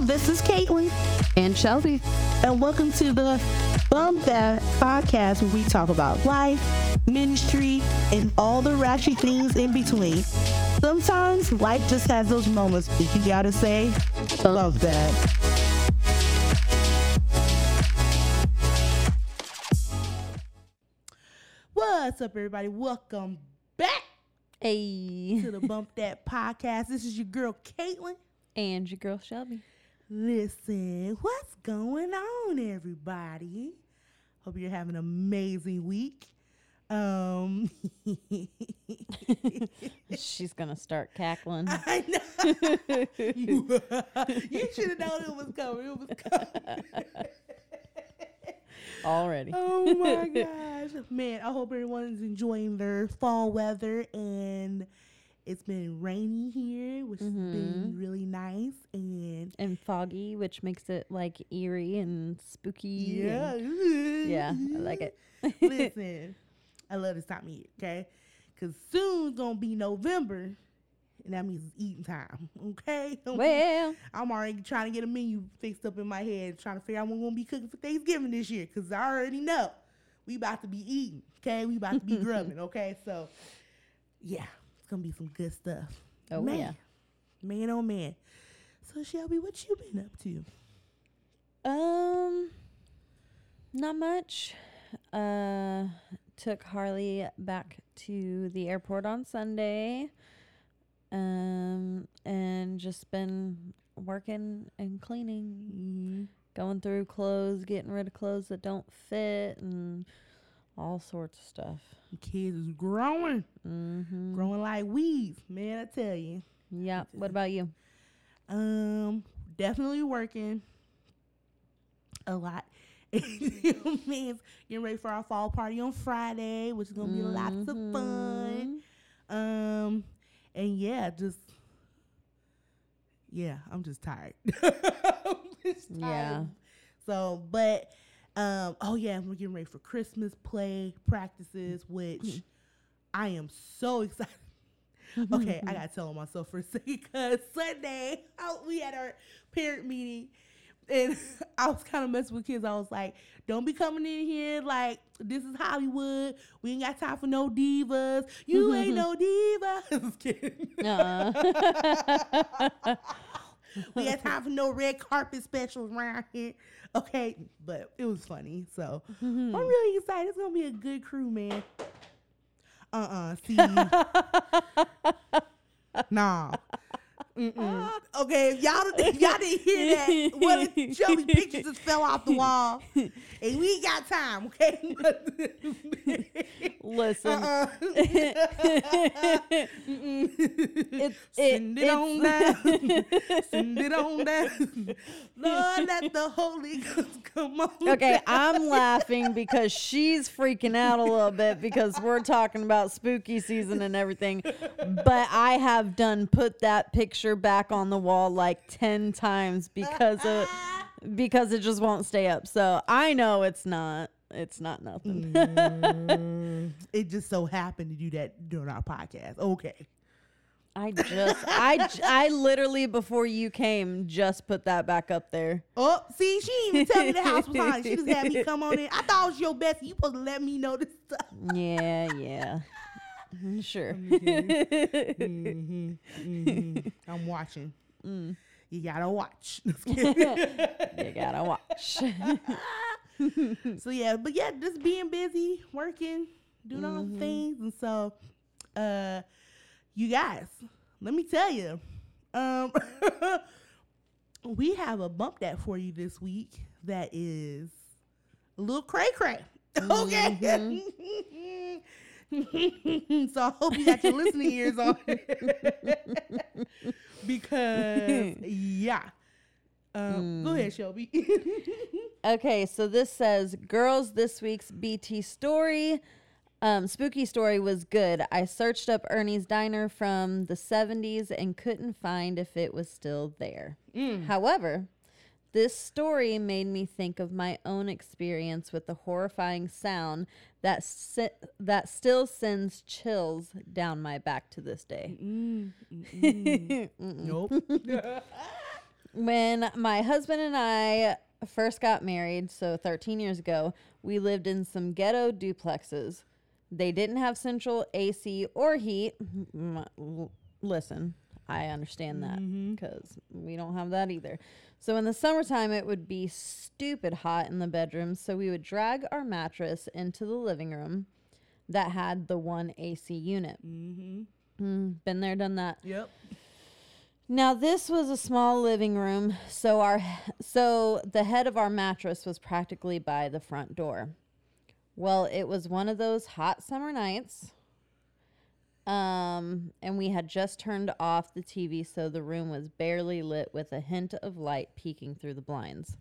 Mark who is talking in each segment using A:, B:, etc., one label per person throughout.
A: this is Caitlin,
B: And Shelby.
A: and welcome to the Bump That podcast where we talk about life, ministry, and all the ratchet things in between. Sometimes life just has those moments that you gotta say, love That. What's up, everybody? Welcome back
B: Hey.
A: to the Bump That podcast. This is your girl, Caitlin.
B: And your girl Shelby.
A: Listen, what's going on, everybody? Hope you're having an amazing week. Um,
B: She's gonna start cackling.
A: I know you, you should have known it was coming. It was coming.
B: Already.
A: Oh my gosh, man! I hope everyone's enjoying their fall weather, and it's been rainy here, which has been mm-hmm. really nice. And
B: And foggy, which makes it like eerie and spooky.
A: yeah,
B: and- yeah, I like it.
A: Listen, I love this time of year, okay? Because soon gonna be November, and that means it's eating time, okay?
B: Well,
A: I'm already trying to get a menu fixed up in my head, trying to figure out what I'm gonna be cooking for Thanksgiving this year, because I already know we about to be eating, okay? We about to be grubbing, okay? So, yeah, gonna be some good stuff.
B: Oh,
A: man,
B: yeah.
A: man, oh man. So Shelby, what you been up to?
B: um, not much. Uh, took Harley back to the airport on Sunday. Um, and just been working and cleaning
A: Mm,
B: going through clothes, getting rid of clothes that don't fit, and all sorts of stuff.
A: the kids is growing,
B: Mm-hmm.
A: growing like weeds, man. I tell you.
B: Yeah. What about you?
A: Um, definitely working a lot. means getting ready for our fall party on Friday, which is gonna be lots of fun. Um, and yeah, just yeah, I'm just tired. I'm just
B: Yeah.
A: So, but um, oh yeah, we're getting ready for Christmas play practices, which I am so excited. okay, I gotta tell on myself for a second because Sunday out we had our parent meeting and I was kind of messing with kids. I was like, "Don't be coming in here like this is Hollywood. We ain't got time for no divas. You ain't no diva." Just kidding.
B: Uh,
A: we time for no red carpet specials around here. Okay, but it was funny. So I'm really excited. It's gonna be a good crew, man. Uh uh See, nah. Mm-mm. Ah, okay, if y'all if y'all didn't hear that, what if Shelby pictures just fell off the wall, and we ain't got time. Okay.
B: Listen,
A: uh-uh.
B: it's
A: Send it
B: it's-
A: on down. Send it on down. Lord, let the Holy Ghost come on.
B: Okay,
A: down.
B: I'm laughing because she's freaking out a little bit because we're talking about spooky season and everything. But I have done put that picture back on the wall like 10 times because of because it just won't stay up. So I know it's not it's not nothing.
A: Mm, it just so happened to do that during our podcast. Okay.
B: I just I, I literally before you came just put that back up there.
A: Oh, see, she didn't even tell me the house was haunted. She just had me come on in. I thought it was your best. You supposed to let me know this stuff.
B: Yeah, yeah. Mm, Sure.
A: hmm hmm I'm watching.
B: Mm.
A: You gotta watch.
B: You gotta watch.
A: so yeah, but yeah, just being busy, working, doing all the things, and so, uh, you guys, let me tell you, um, we have a bump that for you this week that is a little cray cray. Okay. so I hope you got your listening ears on. because yeah. Um, Go ahead, Shelby.
B: Okay, so this says girls this week's BT story. Um, spooky story was good. I searched up Ernie's Diner from the 70s and couldn't find if it was still there. However, this story made me think of my own experience with the horrifying sound that si- that still sends chills down my back to this day.
A: Mm, nope.
B: Mm, mm, when my husband and I first got married, so 13 years ago, we lived in some ghetto duplexes. They didn't have central AC or heat. Mm, Listen, I understand that because we don't have that either. So in the summertime, it would be stupid hot in the bedroom. So we would drag our mattress into the living room that had the one AC unit.
A: Mm-hmm.
B: Mm, been there, done that.
A: Yep.
B: Now this was a small living room, so our so the head of our mattress was practically by the front door. Well, it was one of those hot summer nights. Um, and we had just turned off the TV, so the room was barely lit with a hint of light peeking through the blinds.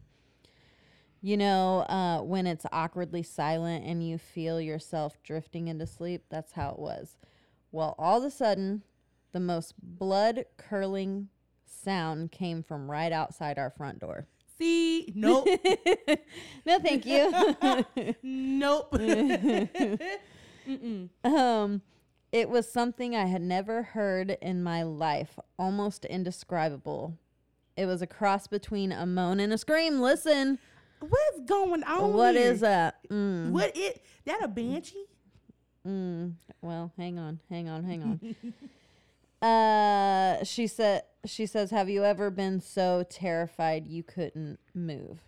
B: You know, uh, when it's awkwardly silent and you feel yourself drifting into sleep, that's how it was. Well, all of a sudden, the most blood curdling sound came from right outside our front door.
A: See, nope,
B: no, thank you.
A: nope.
B: Um, it was something I had never heard in my life, almost indescribable. It was a cross between a moan and a scream. Listen,
A: What's going on?
B: what
A: here?
B: is that? Mm,
A: What it? That a banshee?
B: mm. Well, hang on, hang on, hang on. uh, she said. She says, "Have you ever been so terrified you couldn't move?"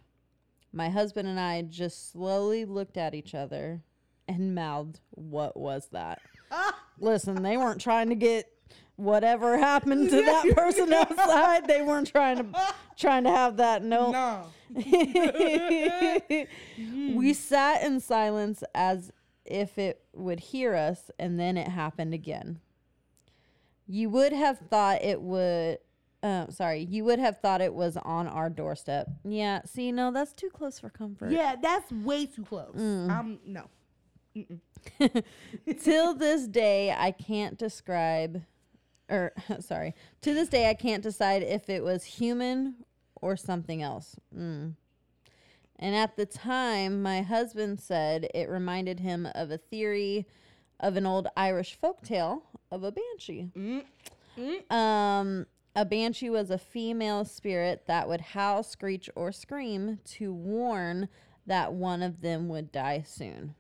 B: My husband and I just slowly looked at each other and mouthed, "What was that?" Listen, they weren't trying to get whatever happened to that person outside. They weren't trying to trying to have that. No.
A: no.
B: we sat in silence as if it would hear us, and then it happened again. You would have thought it would. Uh, sorry, you would have thought it was on our doorstep. Yeah, see, no, that's too close for comfort.
A: Yeah, that's way too close.
B: Mm.
A: Um, no.
B: Till this day, I can't describe, or sorry, to this day, I can't decide if it was human or something else. Mm. And at the time, my husband said it reminded him of a theory of an old Irish folktale of a banshee.
A: Mm. Mm.
B: Um, a banshee was a female spirit that would howl, screech, or scream to warn that one of them would die soon.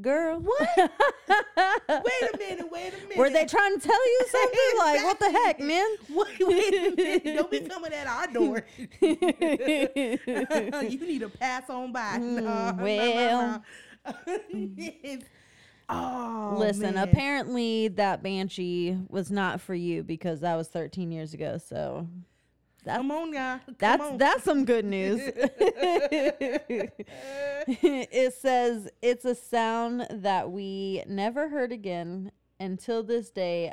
B: Girl,
A: What? wait a minute. Wait a minute.
B: were they trying to tell you something? Like, what the heck, man?
A: Wait, wait a minute. Don't be coming at our door. you need to pass on by.
B: Mm,
A: no,
B: well.
A: no, no. oh,
B: Listen,
A: man.
B: apparently that banshee was not for you because that was 13 years ago. So that,
A: Come on, y'all. Come
B: that's
A: on.
B: that's some good news. it says it's a sound that we never heard again until this day.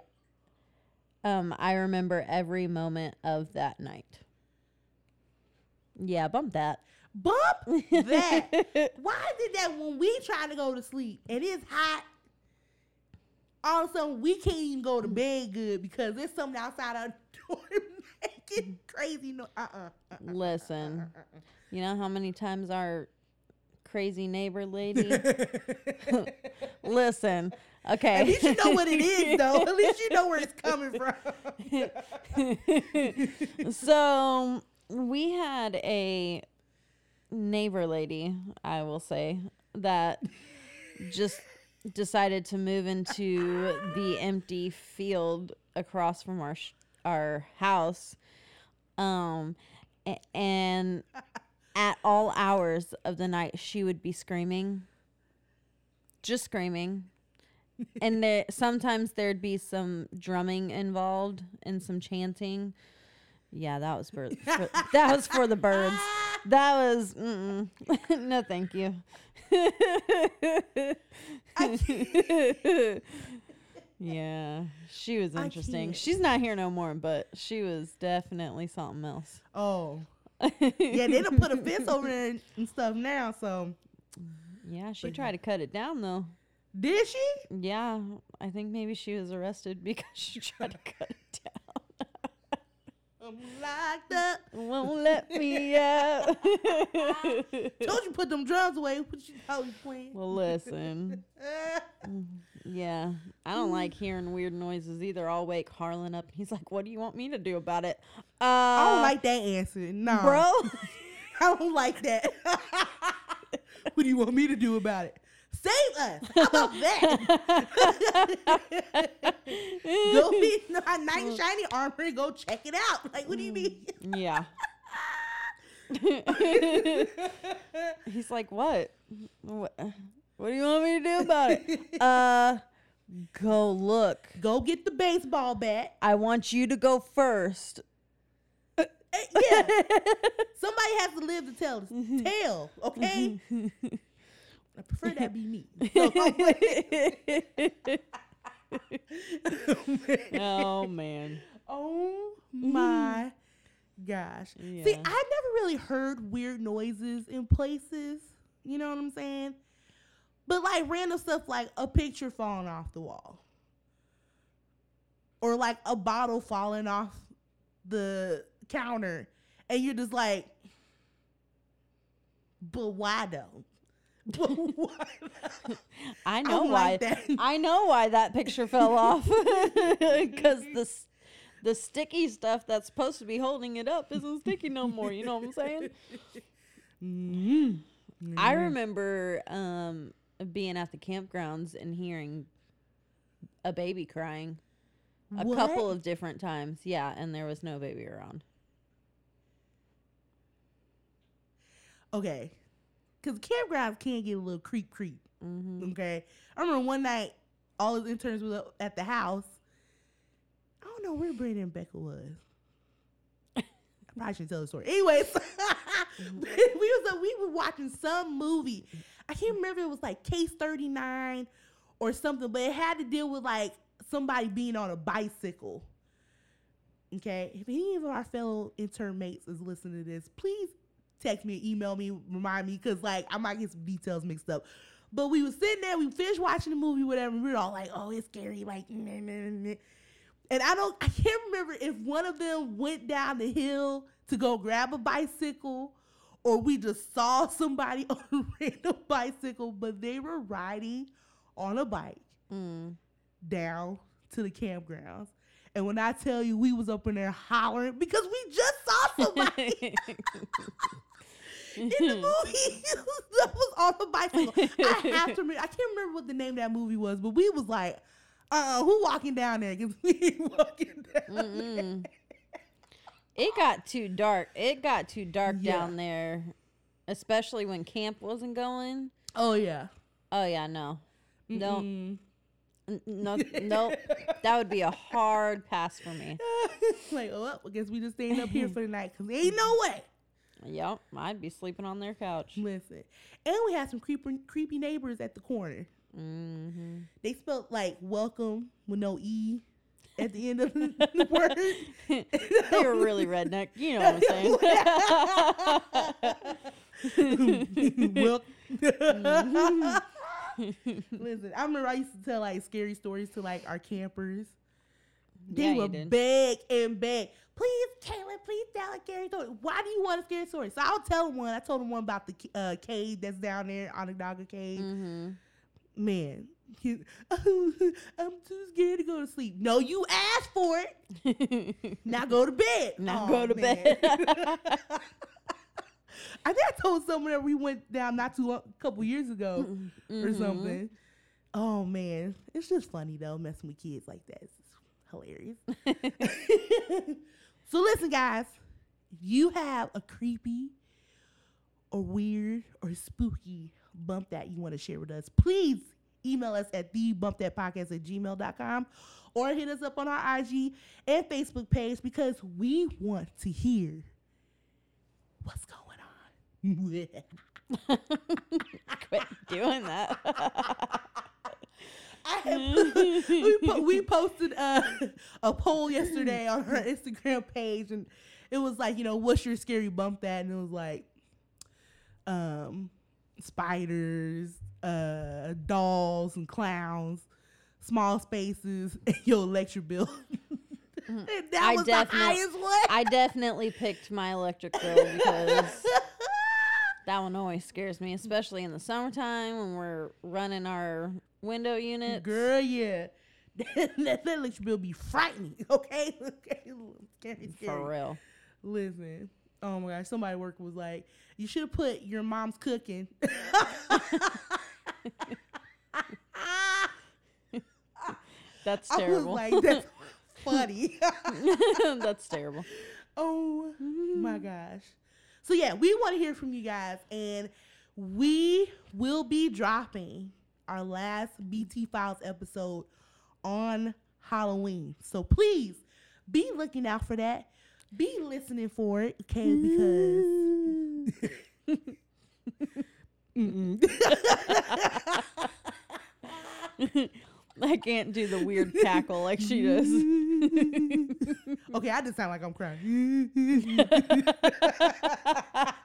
B: Um, I remember every moment of that night. Yeah, bump that.
A: Bump that. Why did that when we try to go to sleep and it's hot? All of a sudden, we can't even go to bed good because there's something outside our door making crazy noise. Uh uh
B: Listen, uh, uh, uh, you know how many times our crazy neighbor lady. Listen, okay.
A: At least you know what it is, though. At least you know where it's coming from.
B: so we had a neighbor lady, I will say, that just decided to move into the empty field across from our sh- our house. Um a- and at all hours of the night she would be screaming just screaming. And there sometimes there'd be some drumming involved and some chanting. Yeah that was for, for that was for the birds. That was mm-mm. no thank you yeah she was
A: I
B: interesting
A: can't.
B: she's not here no more but she was definitely something else
A: oh. Yeah, they done put a fence over there and, and stuff now, so.
B: yeah she
A: But-
B: tried to cut it down though
A: Did she?
B: yeah i think maybe she was arrested because she tried to cut it down
A: Locked up.
B: won't let me out
A: Told you put them drums away. What you you playing?
B: well listen yeah I don't like hearing weird noises either. I'll wake Harlan up he's like, What do you want me to do about it? Uh,
A: I don't like that answer. No,
B: bro.
A: I don't like that. what do you want me to do about it? Save us. How about that? go be knight in shiny armor and go check it out. Like, what do you mean?
B: yeah. he's like, What? What? What do you want me to do about it? Uh, go look.
A: Go get the baseball bat.
B: I want you to go first.
A: Eh, Yeah. Somebody has to live to tell the tale, okay? I prefer that be me. So I'm like,
B: oh man.
A: oh my mm-hmm. gosh. See,
B: Yeah.
A: I never really heard weird noises in places. You know what I'm saying? But like random stuff like a picture falling off the wall. Or like a bottle falling off the counter. And you're just like, but why though? But why? though?
B: I
A: I
B: know
A: don't
B: why.
A: like that.
B: I know why that picture fell off because the the sticky stuff that's supposed to be holding it up isn't sticky no more. You know what I'm saying?
A: Mhm.
B: I remember um, being at the campgrounds and hearing a baby crying a couple of different times. Yeah, and there was no baby around.
A: okay. Because campgrounds can get a little creep creep.
B: hmm
A: Okay. I remember one night, all the interns were at the house. I don't know where Brandon and Becca was. I probably shouldn't tell the story. Anyways, we was we were watching some movie. I can't remember if it was like Case 39 or something, but it had to deal with like somebody being on a bicycle. Okay. If any of our fellow intern mates is listening to this, please text me, email me, remind me, because like I might get some details mixed up. But we was sitting there, we finished watching the movie, whatever. And we were all like, "Oh, it's scary!" Like, nah, nah, nah. and I don't, I can't remember if one of them went down the hill to go grab a bicycle, or we just saw somebody on a random bicycle, but they were riding on a bike
B: Mm.
A: down to the campgrounds. And when I tell you, we was up in there hollering because we just saw somebody in the movie that was on a bicycle. I have to remember. I can't remember what the name of that movie was, but we was like, uh, who walking down there? Because we walking down there.
B: Mm-mm. It got too dark. It got too dark
A: Yeah.
B: down there, especially when camp wasn't going.
A: Oh yeah.
B: Oh yeah, no, no. N- no, no. That would be a hard pass for me.
A: like, oh, well, I guess we just staying up here for the night because there ain't no way.
B: Yep, I'd be sleeping on their couch.
A: Listen, and we had some creepy, creepy neighbors at the corner.
B: hmm
A: They spelled like welcome with no e at the end of the word.
B: They were really redneck. You know what I'm saying?
A: well, listen, I remember I used to tell like scary stories to like our campers. They
B: Yeah, did.
A: beg and beg. Please, Caitlin, please tell a scary story. Why do you want a scary story? So I'll tell one. I told them one about the uh, cave that's down there, Onondaga Cave.
B: hmm
A: Man, I'm too scared to go to sleep. No, you asked for it. Now go to bed.
B: Now
A: Aw,
B: go to
A: man.
B: bed.
A: I think I told someone that we went down not too long, a couple years ago or
B: Mhm.
A: something. Oh man, it's just funny though, messing with kids like that. It's hilarious. So listen, guys, if you have a creepy or weird or spooky bump that you want to share with us, please email us at thebumpthatpodcast bump that podcast at gmail.com or hit us up on our IG and Facebook page because we want to hear what's going on.
B: Quit doing that.
A: I have we, po- we posted uh, a poll yesterday on our Instagram page, and it was like, you know, what's your scary bump that? And it was like, um, spiders, uh, dolls, and clowns, small spaces, and your electric bill. and that
B: I
A: was the
B: definite-
A: highest one.
B: I definitely picked my electric bill because that one always scares me, especially in the summertime when we're running our window units.
A: Girl, yeah. that, electric bill be frightening. Okay, okay, scary, scary.
B: For real.
A: Listen, oh my gosh, somebody at work was like, "You should have put your mom's cooking."
B: That's
A: I was
B: terrible.
A: like, "That's funny."
B: That's terrible.
A: oh my gosh. So yeah, we want to hear from you guys, and we will be dropping our last BT Files episode on Halloween. So please be looking out for that. Be listening for it, okay? Because.
B: I can't do the weird cackle like she does.
A: okay, I just sound like I'm crying.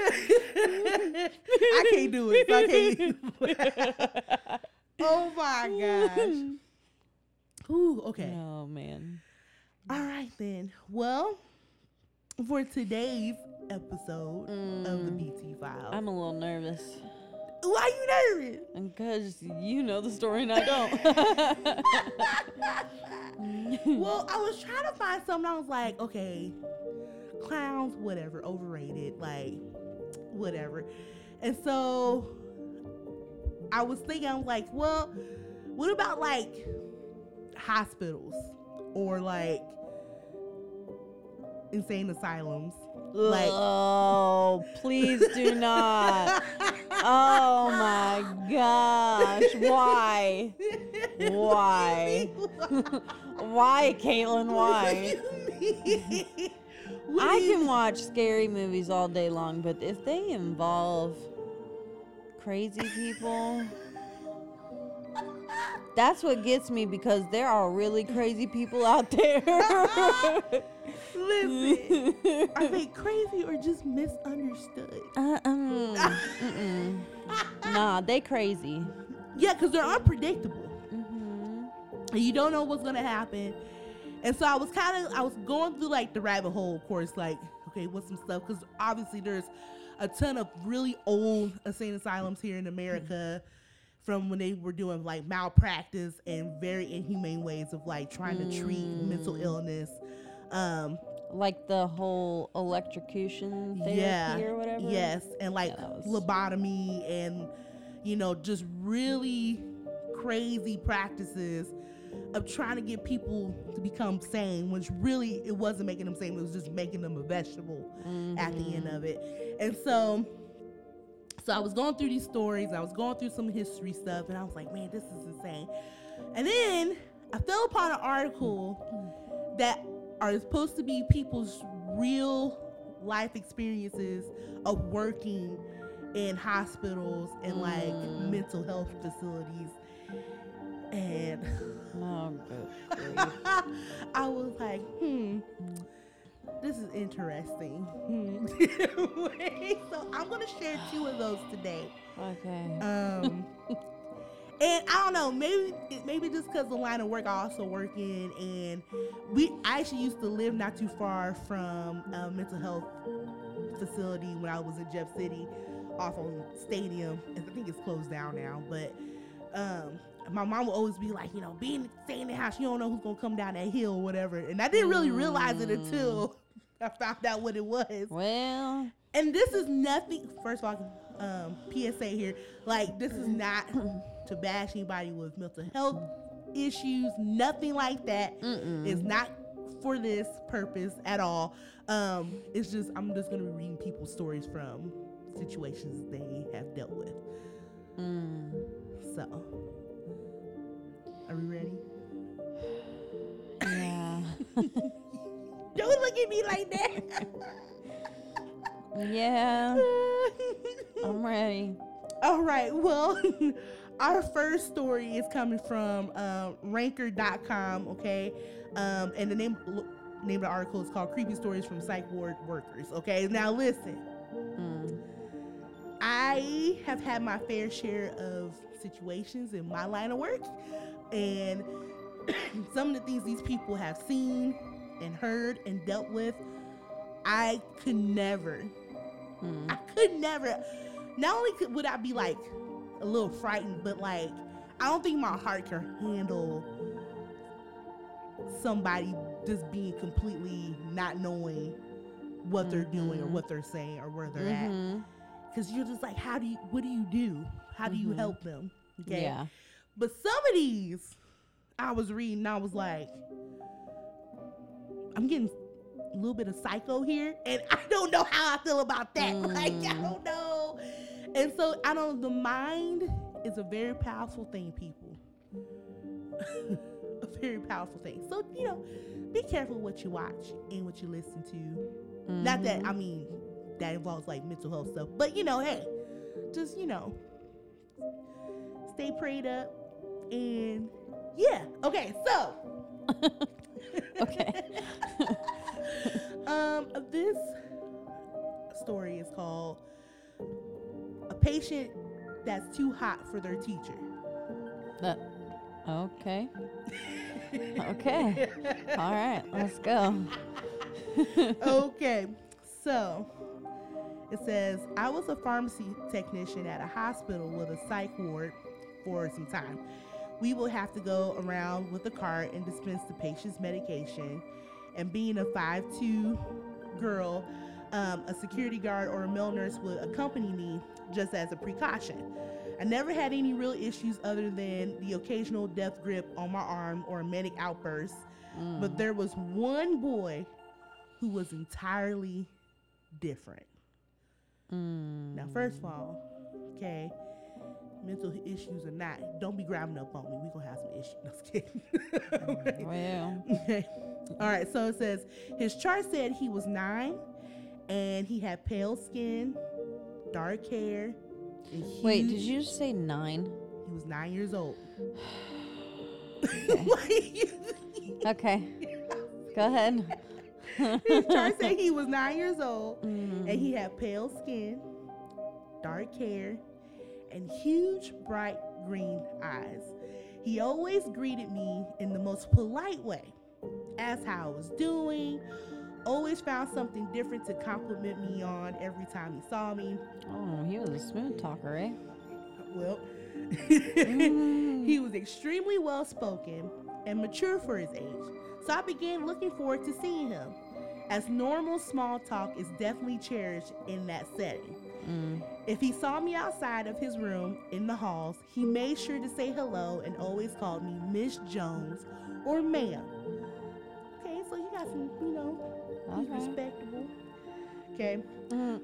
A: I can't do it. I can't. oh my gosh. Ooh, okay.
B: Oh man.
A: All right then. Well, for today's episode of the mm. BT Files,
B: I'm a little nervous.
A: why are you nervous?
B: Because you know the story and I don't.
A: well, I was trying to find something. I was like, okay, clowns, whatever, overrated, like, whatever. And so I was thinking, I was like, well, what about like hospitals or like insane asylums? Like,
B: oh, please do not. Oh my gosh. Why? Why? Why, Caitlin? Why?
A: What
B: I can watch scary movies all day long, but if they involve crazy people, that's what gets me because there are really crazy people out there.
A: Listen, are they crazy or just misunderstood?
B: Uh, um, mm-mm. Nah, they crazy.
A: Yeah, because they're unpredictable.
B: hmm
A: you don't know what's gonna happen. And so I was kind of I was going through like the rabbit hole, of course, like okay, what's some stuff? Because obviously there's a ton of really old insane asylums here in America from when they were doing like malpractice and very inhumane ways of like trying to treat mental illness. Um,
B: Like the whole electrocution therapy
A: yeah,
B: or whatever.
A: yes, and like
B: Yeah, was-
A: lobotomy and you know just really crazy practices of trying to get people to become sane, which really it wasn't making them sane; it was just making them a vegetable at the end of it. And so, so I was going through these stories, I was going through some history stuff, and I was like, man, this is insane. And then I fell upon an article that are supposed to be people's real life experiences of working in hospitals and like
B: Mm.
A: mental health facilities. And
B: Oh.
A: I was like, hmm, this is interesting. Hmm. so I'm gonna share two of those today.
B: Okay.
A: Um, and I don't know, maybe maybe just because the line of work I also work in, and we I actually used to live not too far from a mental health facility when I was in Jeff City, off on Stadium. I think it's closed down now, but um. My mom would always be like, you know, being staying in the house, you don't know who's gonna come down that hill or whatever. And I didn't really realize it until I found out what it was.
B: Well,
A: and this is nothing first of all um psa here. Like this is not to bash anybody with mental health issues nothing like that.
B: Mm-mm.
A: it's not for this purpose at all. Um it's just i'm just gonna be reading people's stories from situations they have dealt with.
B: Mm.
A: so are we ready
B: Yeah.
A: don't look at me like that
B: yeah. I'm ready.
A: All right. Well, our first story is coming from um, Ranker.com. Okay, um, and the name name of the article is called "Creepy Stories from Psych Ward Workers." Okay. Now listen,
B: Mm.
A: I have had my fair share of situations in my line of work, and some of the things these people have seen and heard and dealt with, I could never
B: Mm.
A: I could never. Not only could, would I be like a little frightened, but like I don't think my heart can handle somebody just being completely not knowing what they're doing or
B: Mhm.
A: what they're saying or where they're at.
B: Mhm.
A: Because you're just like, how do you? What do you do? How do you
B: Mhm.
A: help them? Okay.
B: Yeah.
A: But some of these, I was reading, I was like, I'm getting a little bit of psycho here, and I don't know how I feel about that. Like, I
B: Mm.
A: don't know. And so, I don't. The mind is a very powerful thing, people. a very powerful thing. So, you know, be careful what you watch and what you listen to. Not that
B: Mhm.
A: I mean that involves like mental health stuff, but you know, hey, just you know, stay prayed up and yeah. Okay, so
B: Okay.
A: um, this story is called "A Patient That's Too Hot for Their Teacher."
B: Uh, okay. Okay. All right. Let's go.
A: okay, so it says I was a pharmacy technician at a hospital with a psych ward for some time. We will have to go around with a cart and dispense the patient's medication. And being a 5'2 girl, um, a security guard or a male nurse would accompany me just as a precaution. I never had any real issues other than the occasional death grip on my arm or a manic outburst. But there was one boy who was entirely different.
B: Mm.
A: Now, first of all, okay, mental issues or not, don't be grabbing up on me. We're gonna have some issues. No, just kidding. okay.
B: Well.
A: Okay. All right. So it says his chart said he was nine, and he had pale skin, dark hair.
B: Wait, did you just say nine?
A: He was nine years old.
B: Okay. Okay. Go ahead.
A: his chart said he was nine years old.
B: Mm.
A: and he had pale skin, dark hair, and huge bright green eyes. He always greeted me in the most polite way, asked how I was doing, always found something different to compliment me on every time he saw me.
B: Oh, he was a smooth talker, eh?
A: Well,
B: Mm.
A: he was extremely well spoken and mature for his age, so I began looking forward to seeing him. As normal small talk is definitely cherished in that setting.
B: Mm.
A: If he saw me outside of his room in the halls, he made sure to say hello and always called me Miss Jones or ma'am. Okay, so he got some, you know, he's
B: Okay.
A: respectable. Okay.
B: Mm.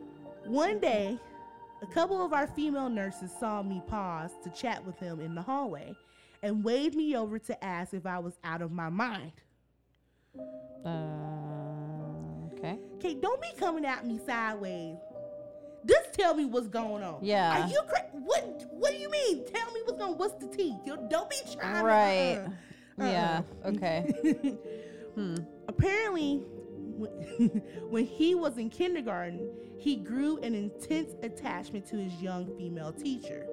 A: One day, a couple of our female nurses saw me pause to chat with him in the hallway and waved me over to ask if I was out of my mind.
B: Uh, okay.
A: Okay, don't be coming at me sideways. Just tell me what's going on.
B: Yeah.
A: Are you cra- what? What do you mean? Tell me what's going. On. What's the tea? You don't be trying.
B: Right.
A: To, uh-uh.
B: Yeah. Okay. Hmm.
A: Apparently, when he was in kindergarten, he grew an intense attachment to his young female teacher.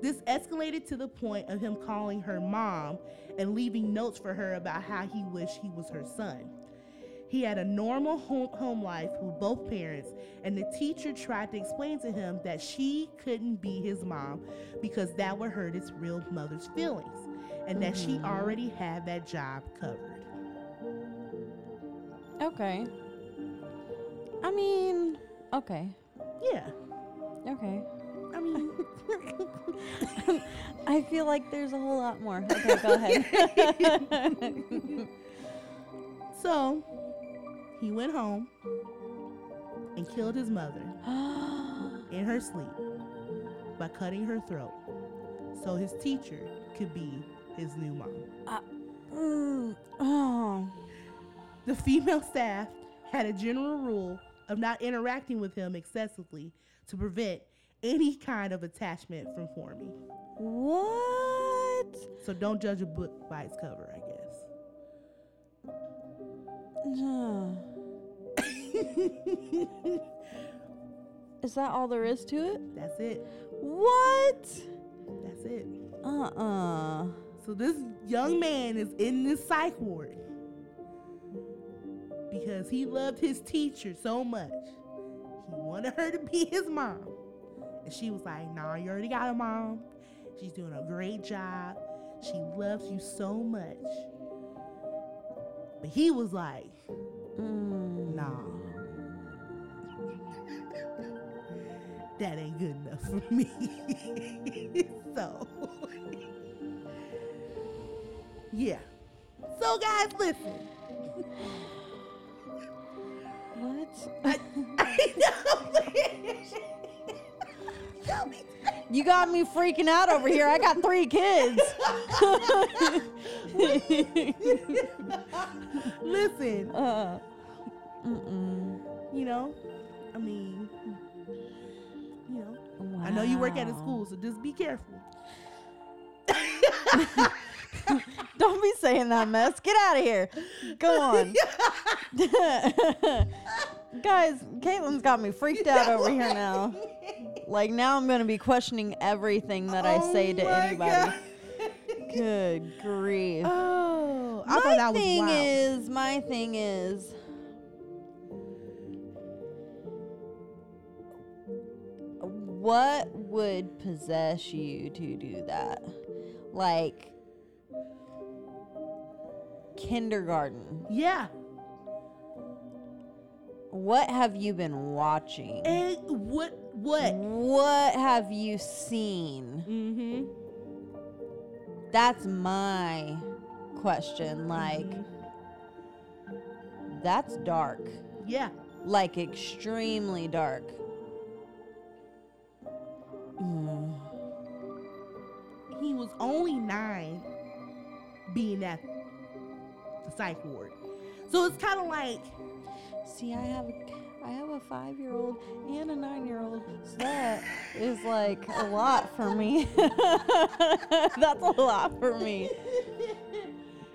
A: This escalated to the point of him calling her mom and leaving notes for her about how he wished he was her son. He had a normal home, home life with both parents, and the teacher tried to explain to him that she couldn't be his mom because that would hurt his real mother's feelings, and that she
B: Mhm.
A: already had that job covered.
B: Okay. I mean, okay.
A: Yeah,
B: Okay.
A: I mean,
B: I feel like there's a whole lot more. Okay, go ahead.
A: so he went home and killed his mother in her sleep by cutting her throat so his teacher could be his new mom.
B: Mm, oh.
A: The female staff had a general rule of not interacting with him excessively to prevent any kind of attachment from forming.
B: What?
A: So don't judge a book by its cover, I guess.
B: Is that all there is to it?
A: That's it.
B: What?
A: That's it.
B: Uh-uh.
A: So this young man is in this psych ward because he loved his teacher so much. He wanted her to be his mom. And she was like, nah, you already got a mom. She's doing a great job. She loves you so much. But he was like,
B: Mm.
A: nah. That ain't good enough for me. so, yeah. So, guys, listen.
B: What?
A: I, I know. Tell me.
B: You got me freaking out over here. I got three kids.
A: Listen,
B: uh,
A: you know, I mean, know, I know you work at a school, so just be careful.
B: Don't be saying that mess. Get out of here. Go on. Guys, Caitlin's got me freaked out over here now. Like now I'm gonna be questioning everything that I say oh to
A: Oh
B: anybody.
A: God.
B: Good grief.
A: Oh, I
B: my
A: thought that was
B: thing
A: wild.
B: is, my thing is, what would possess you to do that? Like kindergarten.
A: yeah,
B: What have you been watching?
A: and what? What?
B: What have you seen?
A: Mm-hmm.
B: That's my question. Like,
A: Mhm.
B: that's dark.
A: Yeah.
B: like extremely dark. Mm.
A: He was only nine, being at the psych ward. So it's kind of like,
B: See, I have I have a five year old and a nine year old, so that is like a lot for me. That's a lot for me.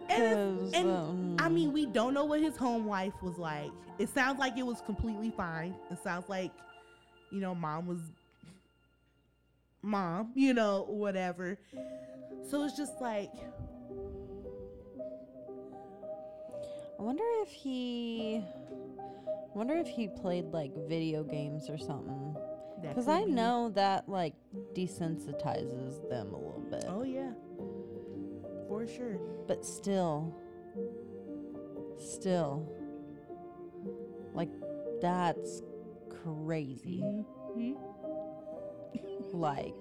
A: and, and
B: um,
A: I mean, we don't know what his home life was like. It sounds like it was completely fine. It sounds like, you know, mom was mom, you know, whatever. So it's just like,
B: I wonder if he. I wonder if he played like video games or something. Because I
A: be-
B: know that like desensitizes them a little bit.
A: Oh yeah, for sure.
B: But still, still, like that's crazy.
A: Mhm.
B: Like,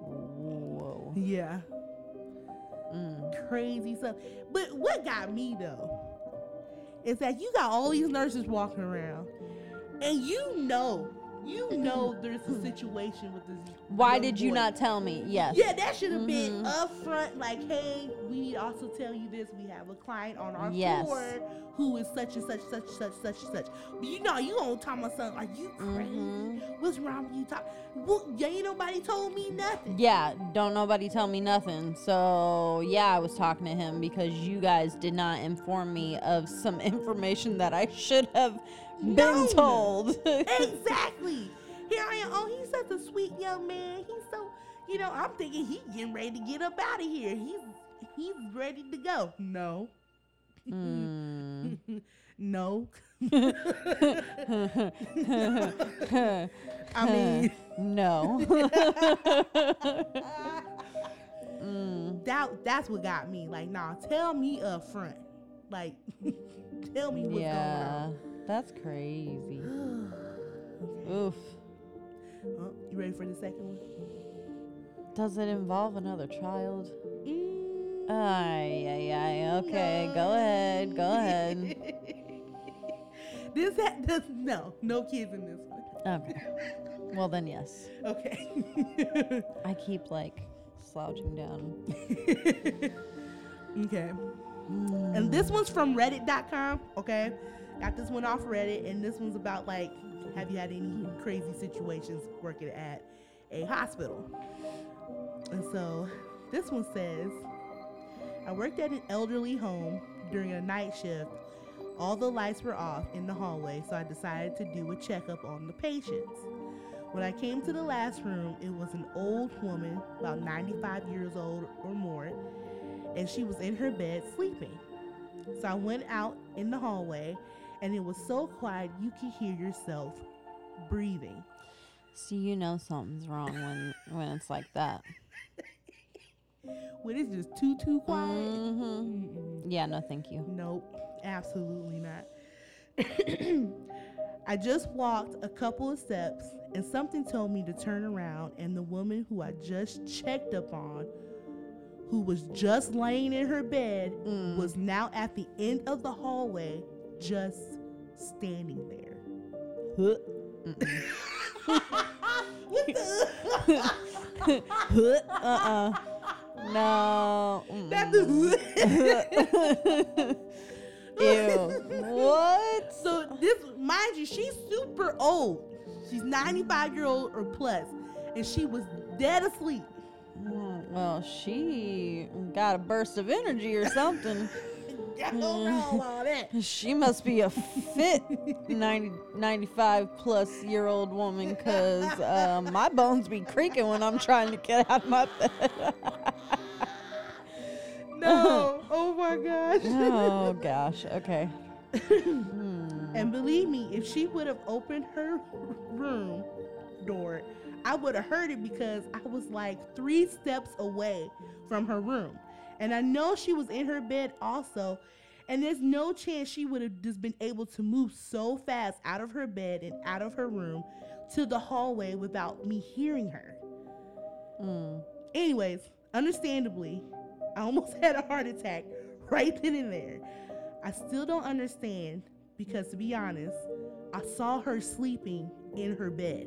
B: whoa.
A: Yeah,
B: Mm.
A: crazy stuff. But what got me though is that you got all these nurses walking around, and you know, you know, there's a situation with this.
B: Why did you
A: boy.
B: not tell me? Yes.
A: Yeah, that should have been
B: Mhm.
A: up front. Like, hey, we need to also tell you this. We have a client on our
B: Yes.
A: floor who is such and such, such, such, such, such. But you know, you gonna tell my son, are you crazy?
B: Mhm.
A: What's wrong with you? Talk. Well, yeah, ain't nobody told me nothing.
B: Yeah, don't nobody tell me nothing. So, yeah, I was talking to him because you guys did not inform me of some information that I should have been
A: Known.
B: told.
A: exactly. Here I am. Oh, he's such a sweet young man. He's so, you know, I'm thinking he getting ready to get up out of here. He's he's ready to go. No.
B: Mm.
A: no. I mean,
B: no. mm.
A: that that's what got me. Like, nah, tell me up front. Like, tell me what's
B: Yeah, that's crazy.
A: going on.
B: Oof.
A: You ready for the second one?
B: Does it involve another child?
A: Mm,
B: Ay, ay, ay. Okay, go ahead. Go ahead.
A: this ha- does no no kids in this one.
B: Okay. Well, then, yes.
A: Okay.
B: I keep like slouching down.
A: okay. And this one's from Reddit.com. Okay, got this one off Reddit, and this one's about like, have you had any crazy situations working at a hospital? And so, this one says, I worked at an elderly home during a night shift. All the lights were off in the hallway, so I decided to do a checkup on the patients. When I came to the last room, it was an old woman, about 95 years old or more, and she was in her bed sleeping. So I went out in the hallway, and it was so quiet you could hear yourself breathing.
B: See, you know something's wrong when when it's like that.
A: When it's just too too quiet.
B: hmm
A: Mm-mm.
B: Yeah, no, thank you.
A: Nope, absolutely not. I just walked a couple of steps and something told me to turn around, and the woman who I just checked up on, who was just laying in her bed,
B: Mm.
A: was now at the end of the hallway, just standing there. What the?
B: uh-uh. No.
A: The-
B: Ew. What?
A: So this, mind you, she's super old. She's 95 year old or plus, and she was dead asleep.
B: Mm, Well, she got a burst of energy or something.
A: I don't know all that.
B: She must be a fit 90, 95 plus year old woman because uh, my bones be creaking when I'm trying to get out of my bed.
A: No, oh my gosh.
B: oh, gosh. Okay. Hmm.
A: And believe me, if she would have opened her room door, I would have heard it because I was like three steps away from her room. And I know she was in her bed also. And there's no chance she would have just been able to move so fast out of her bed and out of her room to the hallway without me hearing her.
B: Mm.
A: Anyways, understandably, I almost had a heart attack right then and there. I still don't understand because, to be honest, I saw her sleeping in her bed.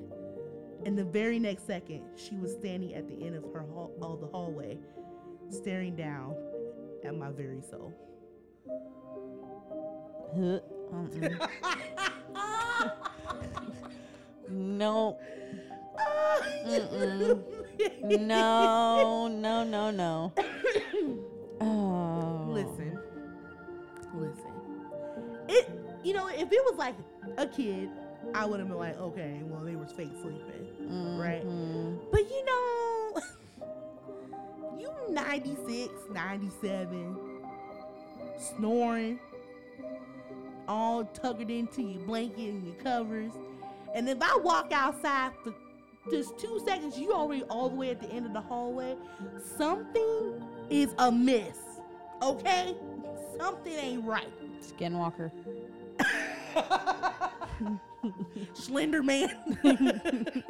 A: And the very next second, she was standing at the end of her hall- of the hallway, staring down at my very soul.
B: Mm-mm. no. No, no, no, no.
A: you know, if it was like a kid, I would have been like, okay, well, they were fake sleeping. right?
B: Mhm.
A: But you know, you 96, 97, snoring, all tuckered into your blanket and your covers. And if I walk outside for just two seconds, you already all the way at the end of the hallway. Something is amiss. Okay? Something ain't right.
B: Skinwalker.
A: Slender man.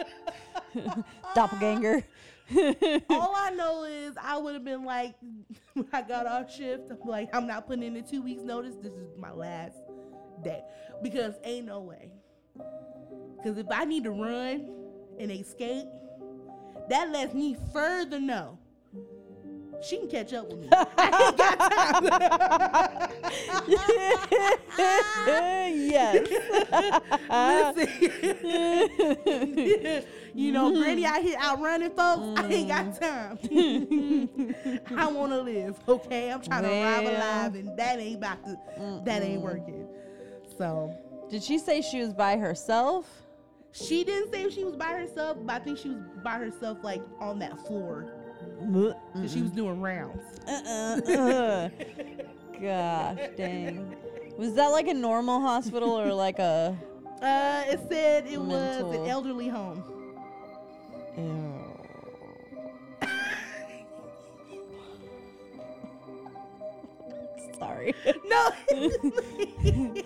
B: Doppelganger.
A: All I know is I would have been like, when I got off shift, I'm like, I'm not putting in a two weeks notice. This is my last day because ain't no way. Because if I need to run and escape, that lets me further know she can catch up with me. I
B: yes.
A: ain't got time. Listen. you know, Granny out here outrunning folks. I ain't got mm-hmm. time. I want to live, okay? I'm trying to arrive alive, and that ain't about to. That ain't working. So
B: Did she say she was by herself?
A: she didn't say she was by herself, but I think she was by herself, like on that floor, because she was doing rounds.
B: Uh-uh. Gosh, dang. Was that like a normal hospital or like a?
A: Uh, it said it was
B: Mental.
A: an elderly home.
B: Sorry.
A: No.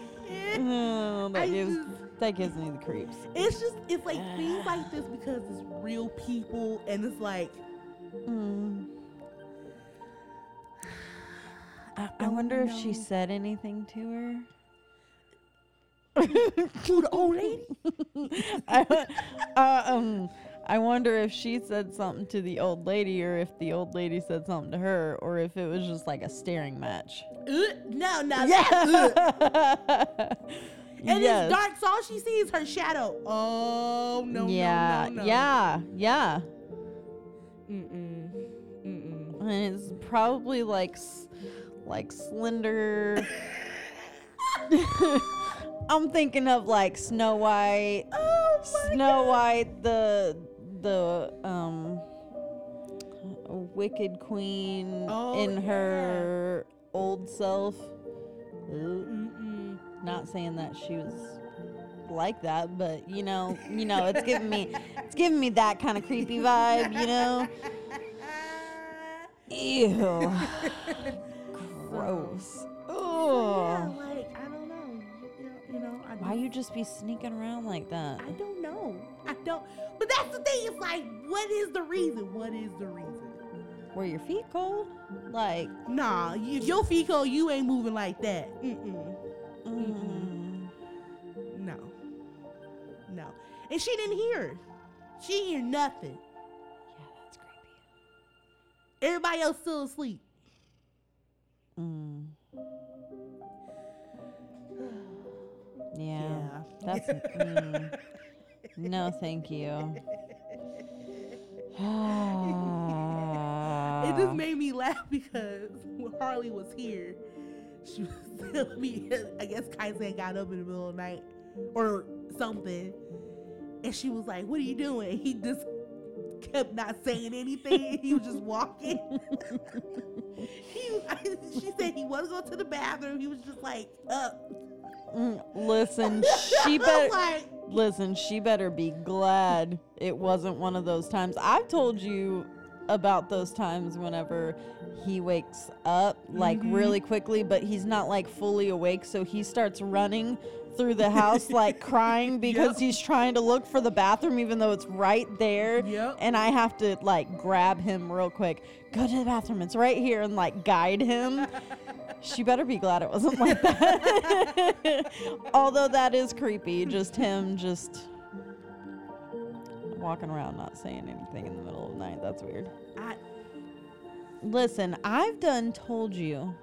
B: Oh, that
A: I
B: gives
A: just-
B: that gives me the creeps.
A: It's just it's like things like this because it's real people and it's like
B: Mm. I, I wonder if she said anything to her.
A: to the old lady.
B: I, uh, um, I wonder if she said something to the old lady, or if the old lady said something to her, or if it was just like a staring match.
A: Uh, no, no, that. And
B: yes.
A: it's dark, so all she sees is her shadow. Oh no,
B: yeah,
A: no, no, no.
B: yeah, yeah.
A: Mm-mm.
B: And it's probably like, like slender. I'm thinking of like Snow White.
A: Oh my
B: Snow
A: God.
B: White, the the um Wicked Queen
A: Oh,
B: in
A: yeah.
B: her old self. Not saying that she was like that, but you know, you know, it's giving me, it's giving me that kind of creepy vibe, you know. Ew. Gross.
A: Yeah,
B: Oh.
A: like I don't know. You know, you know I
B: Why you just be sneaking around like that?
A: I don't know. I don't. But that's the thing. It's like, what is the reason? What is the reason?
B: Were your feet cold? Like,
A: Nah, if your feet cold, you ain't moving like that. Mm-mm.
B: mm,
A: No. No. And she didn't hear. She didn't hear nothing.
B: Yeah, that's creepy.
A: Everybody else still asleep.
B: Mm. Yeah,
A: Yeah.
B: that's mm, no, thank you.
A: It just made me laugh because when Harley was here, she was telling me, I guess Kaizen got up in the middle of the night or something. And she was like, What are you doing? He just kept not saying anything. He was just walking. he, was- she said he wasn't going to the bathroom. He was just like, up.
B: Mm, listen, she better
A: like,
B: listen. She better be glad it wasn't one of those times. I've told you about those times whenever he wakes up like
A: Mhm.
B: really quickly, but he's not like fully awake, so he starts running through the house like crying because
A: Yep.
B: he's trying to look for the bathroom even though it's right there.
A: Yep.
B: And I have to like grab him real quick. Go to the bathroom. It's right here and like guide him. She better be glad it wasn't like that. Although that is creepy, just him just walking around not saying anything in the middle of the night. That's weird.
A: I,
B: Listen, I've done told you.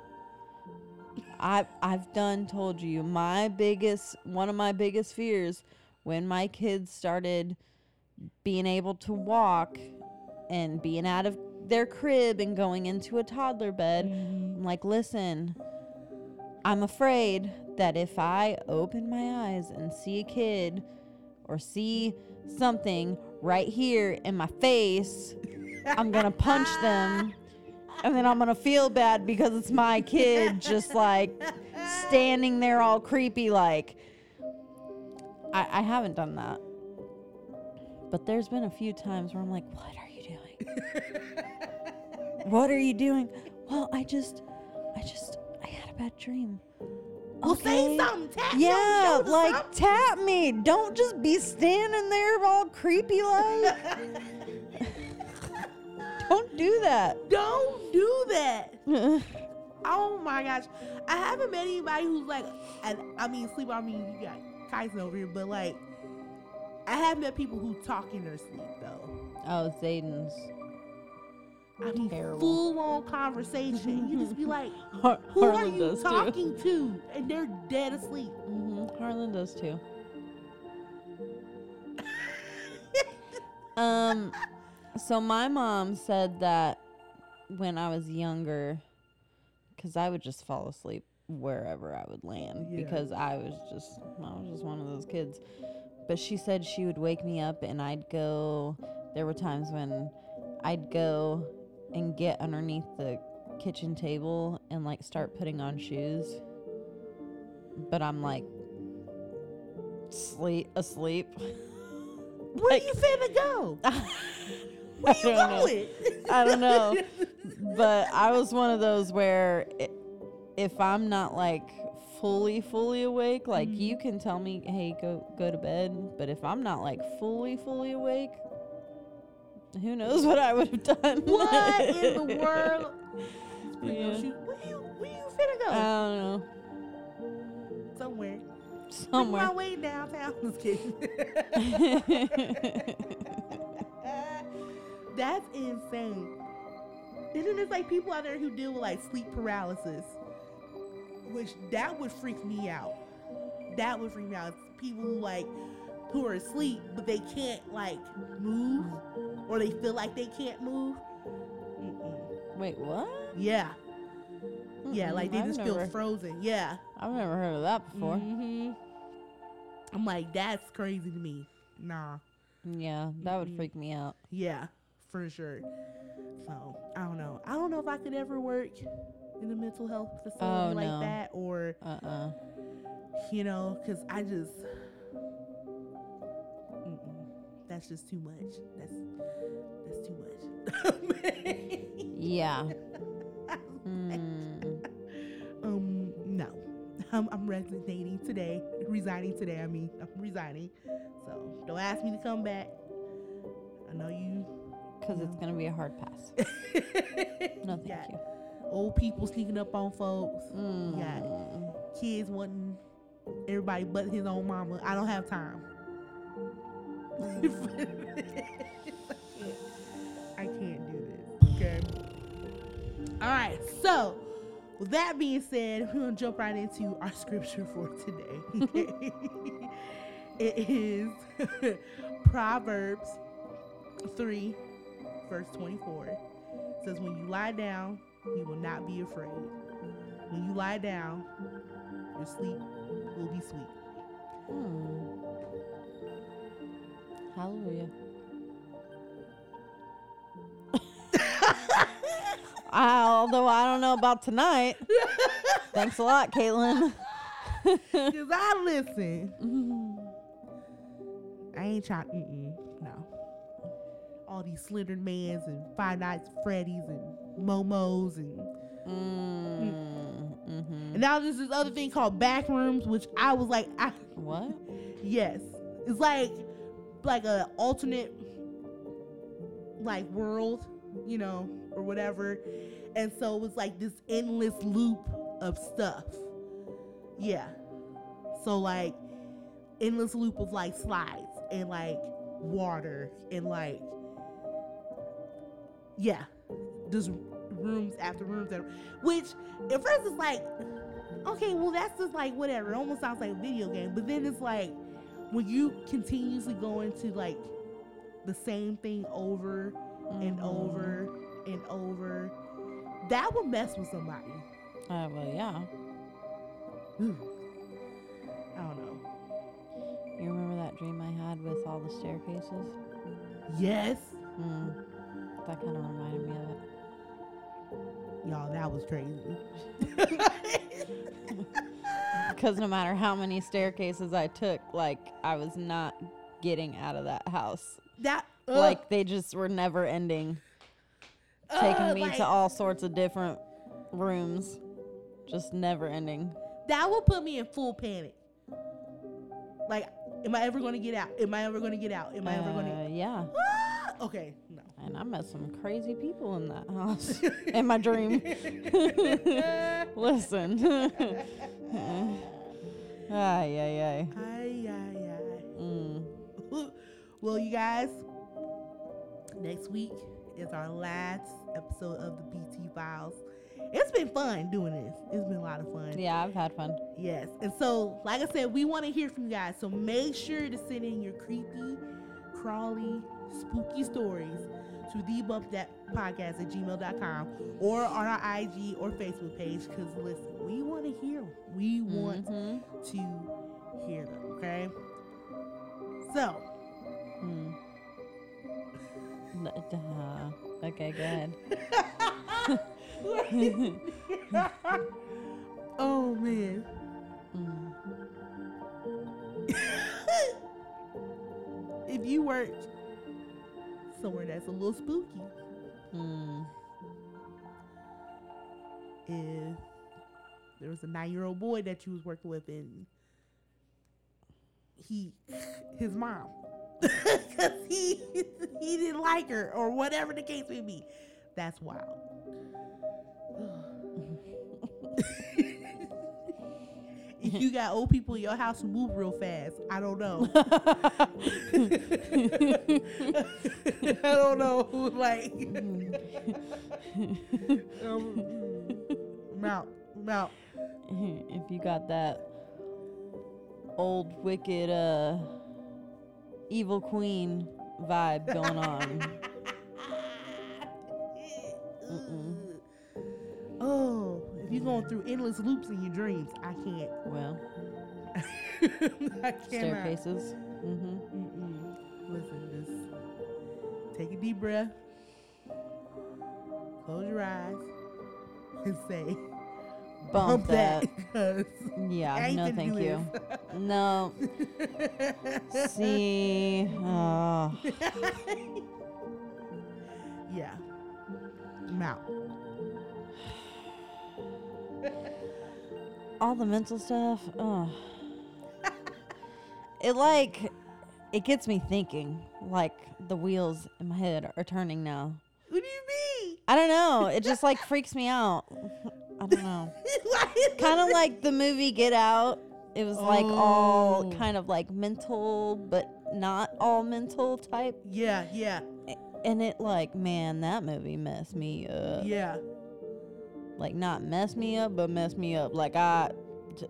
B: I've I've done told you my biggest one of my biggest fears when my kids started being able to walk and being out of their crib and going into a toddler bed. Mm-hmm. I'm like, listen, I'm afraid that if I open my eyes and see a kid or see something right here in my face, I'm gonna punch them. And then I'm gonna feel bad because it's my kid just like standing there all creepy like I, I haven't done that. But there's been a few times where I'm like, what are you doing? what are you doing? Well, I just I just I had a bad dream.
A: well, say
B: Okay.
A: something. Tap
B: Yeah, like
A: something.
B: tap me. Don't just be standing there all creepy like. Don't do that.
A: Don't do that. Oh my gosh. I haven't met anybody who's like, and I mean, sleep, I mean, you got Kyson over here, but like, I have met people who talk in their sleep though.
B: oh, Zayden's.
A: I mean,
B: Terrible.
A: full on conversation. You just be like,
B: Har-
A: who are you
B: does too.
A: talking to? And they're dead asleep.
B: hmm Harlan does too. Um, so my mom said that when I was younger, because I would just fall asleep wherever I would land
A: Yeah.
B: because I was just I was just one of those kids. But she said she would wake me up and I'd go. There were times when I'd go and get underneath the kitchen table and like start putting on shoes. But I'm like sleep asleep.
A: Where
B: Like-
A: you finna go? Where
B: I don't know.
A: going?
B: I don't know. but I was one of those where if I'm not like fully fully awake, like
A: Mhm.
B: you can tell me, "Hey, go go to bed." But if I'm not like fully fully awake, who knows what I would have done?
A: what in the world? Just put your
B: Yeah.
A: Where you, where you finna go?
B: I don't know.
A: Somewhere. Make
B: Somewhere.
A: my way downtown. Just kidding. That's insane. And then there's like people out there who deal with like sleep paralysis, which that would freak me out. That would freak me out. People who like who are asleep but they can't like move, or they feel like they can't move. Mm-mm.
B: Wait, what?
A: Yeah, yeah,
B: Mm-mm,
A: like they
B: I've
A: just
B: never,
A: feel frozen. Yeah.
B: I've never heard of that before.
A: hmm I'm like, that's crazy to me. Nah.
B: Yeah, that would freak me out.
A: Yeah, for sure. So I don't know. I don't know if I could ever work in a mental health facility
B: Oh,
A: like
B: no.
A: that, or
B: Uh uh
A: you know, because I just that's just too much. That's that's too much.
B: Yeah. Mm.
A: um, no, I'm, I'm resignating today. Resigning today. I mean, I'm resigning. So don't ask me to come back. I know you.
B: Because it's going to be a hard pass. No, thank
A: Yeah.
B: you.
A: Old people sneaking up on folks.
B: Mm.
A: Yeah. Kids wanting everybody but his own mama. I don't have time. I can't do this. Okay. All right. So, with that being said, we're gonna jump right into our scripture for today. It is Proverbs three, verse twenty-four. It says, "When you lie down, you will not be afraid. When you lie down, your sleep will be sweet."
B: Hmm. Hallelujah. Although I don't know about tonight. Thanks a lot, Caitlin.
A: Cause I listen. I ain't trying. All these Slender Mans and Five Nights at Freddy's and Momos and
B: Mm, mhm.
A: and now there's this other thing called Backrooms, which I was like, I
B: What?
A: yes, it's like like a alternate like world, you know, or whatever. And so it was like this endless loop of stuff. Yeah. So like endless loop of like slides and like water and like yeah, just rooms after rooms after which at first it's like okay, well that's just like whatever. It almost sounds like a video game, but then it's like when you continuously go into like the same thing over and
B: Mhm.
A: over and over, that would mess with somebody.
B: Uh, well, yeah.
A: I don't know.
B: You remember that dream I had with all the staircases?
A: Yes,
B: Hmm. That kind of reminded me of it.
A: y'all, that was crazy.
B: Because no matter how many staircases I took, like I was not getting out of that house.
A: that ugh,
B: Like they just were never ending, taking
A: ugh,
B: me
A: like,
B: to all sorts of different rooms, just never ending.
A: that would put me in full panic. Like, am I ever going to get out? Am I ever going to get out? Am I ever going
B: Uh,
A: to?
B: yeah,
A: Okay, no.
B: and I met some crazy people in that house in my dream. Listen. ay, ay, ay.
A: Ay, ay, ay.
B: Mm.
A: well, you guys, next week is our last episode of the BT Files. It's been fun doing this. It's been a lot of fun.
B: Yeah, I've had fun.
A: Yes. And so, like I said, we want to hear from you guys. So make sure to send in your creepy, crawly, spooky stories to debump that podcast at gmail.com or on our IG or Facebook page. Because listen, we want to hear 'em. We want
B: Mhm.
A: to hear them. Okay. So,
B: Mm. Duh. Okay, go ahead.
A: oh man.
B: Mm.
A: if you worked somewhere that's a little spooky,
B: Mm.
A: if there was a nine-year-old boy that you was working with and he his mom. Because he he didn't like her or whatever the case may be. That's wild if you got old people in your house who move real fast i don't know i don't know like um, I'm out. I'm out.
B: if you got that old wicked uh evil queen vibe going on. Mm-mm.
A: Oh, you're going through endless loops in your dreams, I can't.
B: Well,
A: I cannot.
B: staircases. Mm-hmm.
A: Mm-mm. Listen, just take a deep breath, close your eyes, and say,
B: Bump that.
A: I
B: Yeah, no, thank you. No. See, uh,
A: yeah. I'm out.
B: All the mental stuff. Oh, it like it gets me thinking. Like the wheels in my head are turning now.
A: What do you mean?
B: I don't know. It just like freaks me out. I don't know. kind of like the movie Get Out. It was like all
A: Oh.
B: kind of like mental, but not all mental type.
A: Yeah, yeah,
B: And it like, man, that movie messed me up.
A: yeah.
B: Like not mess me up, but mess me up. Like I, j-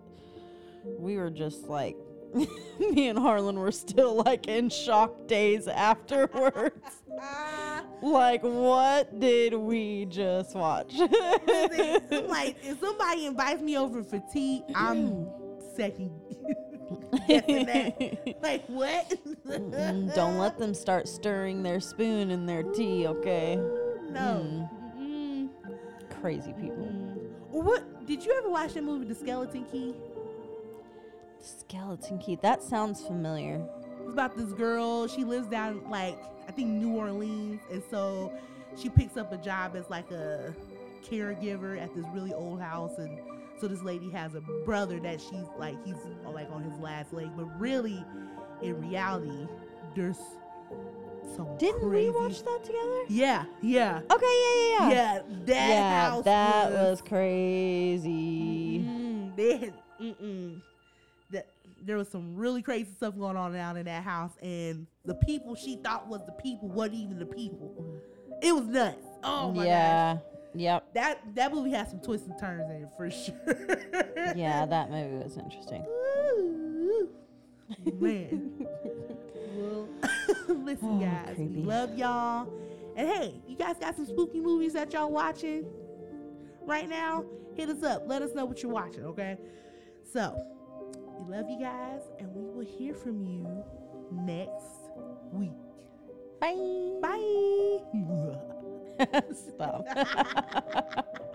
B: we were just like, me and Harlan were still like in shock days afterwards. Like, what did we just watch?
A: Like, if somebody invites me over for tea, I'm second. Like what?
B: Don't let them start stirring their spoon in their tea, okay?
A: No. Mm,
B: Crazy people.
A: mm. What? Did you ever watch that movie, The Skeleton Key?
B: Skeleton Key. That sounds familiar.
A: It's about this girl. She lives down like I think New Orleans, and so she picks up a job as like a caregiver at this really old house, and so this lady has a brother that she's like he's like on his last leg, but really, in reality, there's some
B: Didn't
A: crazy.
B: we watch that together?
A: Yeah, yeah,
B: Okay, yeah, yeah, yeah.
A: yeah. That
B: yeah,
A: house
B: that
A: was,
B: was crazy.
A: Mm, they had, mm-mm. That there was some really crazy stuff going on down in that house, and the people she thought was the people wasn't even the people. It was nuts. Oh my gosh.
B: yeah. Yep.
A: That that movie had some twists and turns in it for sure.
B: Yeah, that movie was interesting.
A: Ooh. Man. well, listen,
B: Oh,
A: guys, we love y'all. And hey, you guys got some spooky movies that y'all watching right now? Hit us up. Let us know what you're watching, okay? So, we love you guys, and we will hear from you next week.
B: Bye.
A: Bye.
B: Stop.